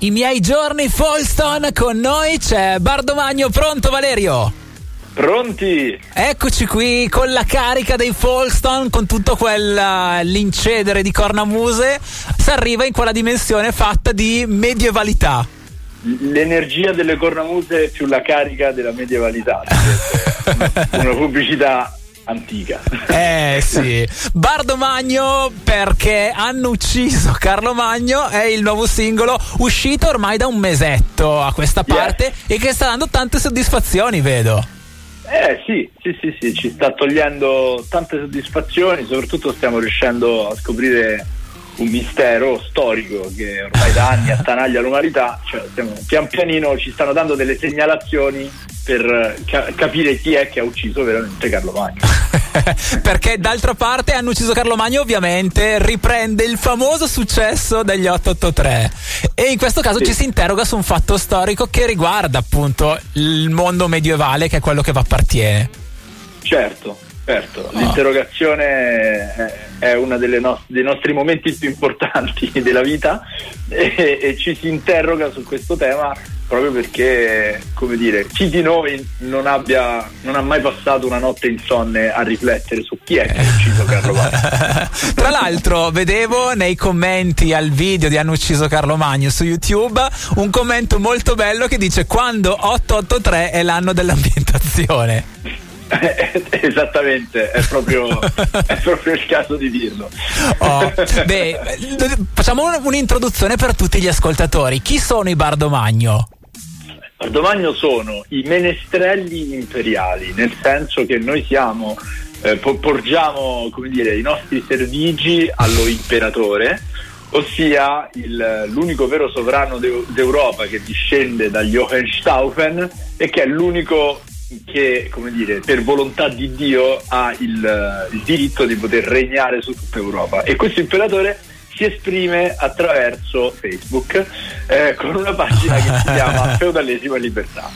I miei giorni Folston con noi c'è Bardomagno, pronto Valerio? Pronti? Eccoci qui con la carica dei Folston, con tutto quell'incedere di cornamuse, si arriva in quella dimensione fatta di medievalità. L'energia delle cornamuse più la carica della medievalità. Una pubblicità antica. Eh sì. Bardo Magno perché hanno ucciso Carlo Magno è il nuovo singolo uscito ormai da un mesetto a questa parte yes. e che sta dando tante soddisfazioni, vedo. Eh sì, sì, sì, sì, ci sta togliendo tante soddisfazioni, soprattutto stiamo riuscendo a scoprire un mistero storico che ormai da anni attanaglia l'umanità, cioè stiamo, pian pianino ci stanno dando delle segnalazioni per ca- capire chi è che ha ucciso veramente Carlo Magno. Perché d'altra parte hanno ucciso Carlo Magno ovviamente riprende il famoso successo degli 883 e in questo caso sì. ci si interroga su un fatto storico che riguarda appunto il mondo medievale che è quello che vi appartiene. Certo, Certo, oh. l'interrogazione è uno no- dei nostri momenti più importanti della vita e, e, ci si interroga su questo tema proprio perché, come dire, chi di noi non, abbia, non ha mai passato una notte insonne a riflettere su chi è che ha ucciso Carlo Magno. Tra l'altro, vedevo nei commenti al video di Hanno ucciso Carlo Magno su YouTube un commento molto bello che dice quando 883 è l'anno dell'ambientazione. Esattamente, è proprio, è proprio, il caso di dirlo. Oh, beh, facciamo un'introduzione per tutti gli ascoltatori. Chi sono i Bardomagno? Bardomagno sono i menestrelli imperiali, nel senso che noi siamo, eh, porgiamo come dire, i nostri servigi allo imperatore, ossia il, l'unico vero sovrano d'Europa che discende dagli Hohenstaufen e che è l'unico che, come dire, per volontà di Dio ha il, il diritto di poter regnare su tutta Europa. E questo imperatore si esprime attraverso Facebook eh, con una pagina che si chiama Feudalesima Libertà.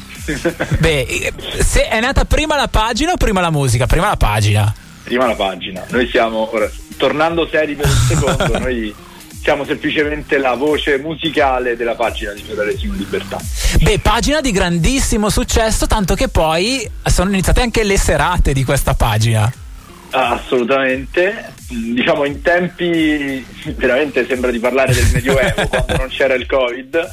Beh, se è nata prima la pagina o prima la musica? Prima la pagina. Prima la pagina. Noi siamo, ora, tornando seri per un secondo, noi siamo semplicemente la voce musicale della pagina di Feudalesimo Libertà. Beh, pagina di grandissimo successo, tanto che poi sono iniziate anche le serate di questa pagina. Assolutamente, diciamo in tempi veramente sembra di parlare del Medioevo quando non c'era il Covid.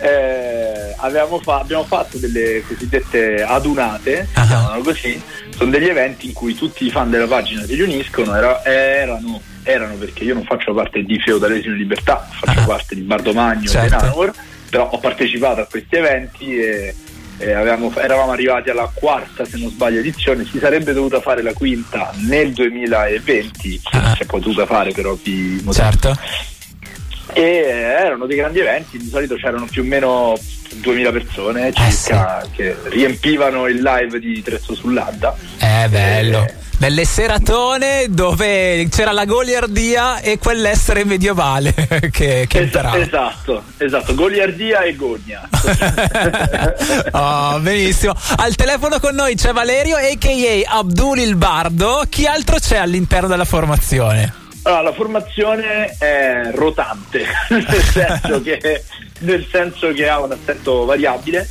Eh, fa- abbiamo fatto delle cosiddette adunate, uh-huh. chiamano così, sono degli eventi in cui tutti i fan della pagina si riuniscono, era- erano erano perché io non faccio parte di Feudalesimo Libertà, faccio ah. parte di Bardomagno certo. e Nanor, però ho partecipato a questi eventi e, e avevamo, eravamo arrivati alla quarta, se non sbaglio, edizione, si sarebbe dovuta fare la quinta nel 2020, ah. si è potuta fare per ovvi motivi. Certo. E erano dei grandi eventi, di solito c'erano più o meno 2000 persone circa eh sì. che riempivano il live di Trezzo sull'Adda. È eh, bello. E, belle seratone dove c'era la goliardia e quell'essere medievale che, che es- esatto, esatto, goliardia e gogna. oh, benissimo. Al telefono con noi c'è Valerio, a.k.a. Abdul il Bardo. Chi altro c'è all'interno della formazione? Allora, la formazione è rotante, nel senso che, nel senso che ha un assetto variabile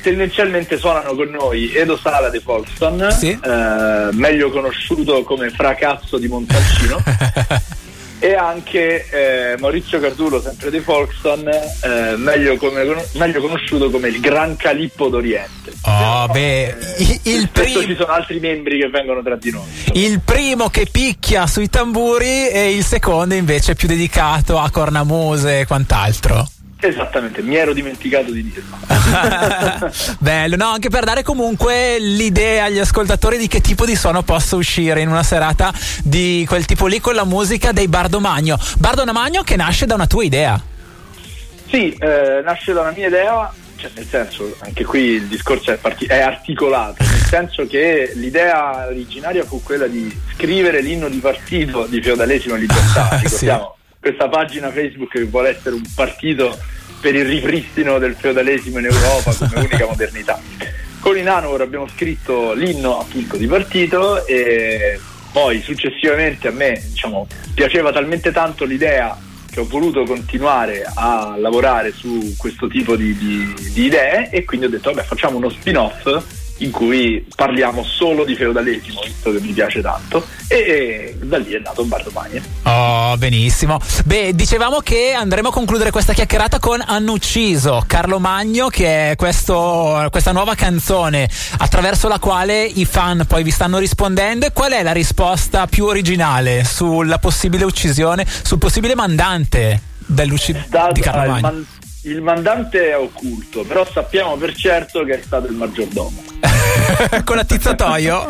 tendenzialmente suonano con noi Edo Sala di Folston, sì. eh, meglio conosciuto come Fracasso di Montalcino, e anche eh, Maurizio Cardulo, sempre di Folkston, eh, meglio, come, meglio, conosciuto come il Gran Calippo d'Oriente. Oh, beh, il, primo. ci sono altri membri che vengono tra di noi. Il primo che picchia sui tamburi e il secondo invece più dedicato a cornamuse e quant'altro. Esattamente, mi ero dimenticato di dirlo. Bello, no, anche per dare comunque l'idea agli ascoltatori di che tipo di suono possa uscire in una serata di quel tipo lì con la musica dei Bardo Magno. Bardo Magno che nasce da una tua idea. Sì, eh, nasce da una mia idea, cioè nel senso, anche qui il discorso è, parti- è articolato, nel senso che l'idea originaria fu quella di scrivere l'inno di partito di feudalesimo libertà, ricordiamo. sì questa pagina Facebook che vuole essere un partito per il ripristino del feudalesimo in Europa come unica modernità. Con i Nanor abbiamo scritto l'inno appunto di partito e poi successivamente a me diciamo, piaceva talmente tanto l'idea che ho voluto continuare a lavorare su questo tipo di, di, di idee e quindi ho detto vabbè facciamo uno spin-off in cui parliamo solo di feudalesimo, visto che mi piace tanto, e, da lì è nato Bardo Magno. Oh, benissimo. Beh, dicevamo che andremo a concludere questa chiacchierata con Hanno ucciso Carlo Magno, che è questo, questa nuova canzone attraverso la quale i fan poi vi stanno rispondendo. E qual è la risposta più originale sulla possibile uccisione, sul possibile mandante dell'uccisione di Carlo Magno? Man- il mandante è occulto, però sappiamo per certo che è stato il maggiordomo. con attizzatoio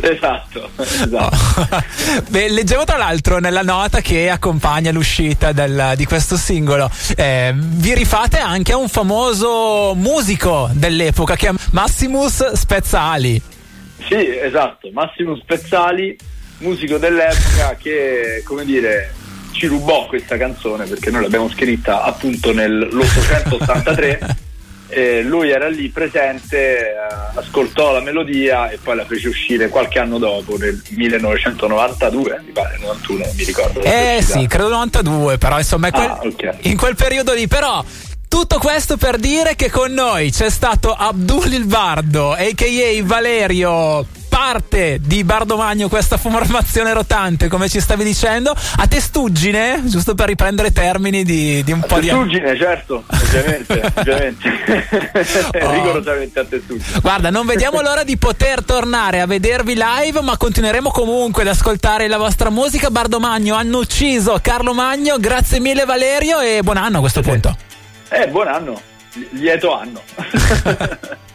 esatto, esatto. Beh, leggevo tra l'altro nella nota che accompagna l'uscita del, di questo singolo. Eh, vi rifate anche a un famoso musico dell'epoca che è Massimus Spezzali. Sì esatto Massimus Spezzali musico dell'epoca che come dire ci rubò questa canzone perché noi l'abbiamo scritta appunto nell'883 eh, lui era lì presente, eh, ascoltò la melodia e poi la fece uscire qualche anno dopo, nel 1992, mi pare, 91, non mi ricordo. Eh sì, credo 92, però insomma quel, ah, okay. in quel periodo lì, però... Tutto questo per dire che con noi c'è stato Abdul il Bardo, a.k.a. Valerio parte di Bardomagno questa formazione rotante, come ci stavi dicendo, a testuggine, giusto per riprendere termini di, di un a po' testuggine, di... Testuggine, certo, ovviamente, ovviamente. Oh. rigorosamente a testuggine. Guarda, non vediamo l'ora di poter tornare a vedervi live, ma continueremo comunque ad ascoltare la vostra musica. Bardomagno hanno ucciso Carlo Magno, grazie mille Valerio e buon anno a questo punto. Eh, buon anno, lieto anno.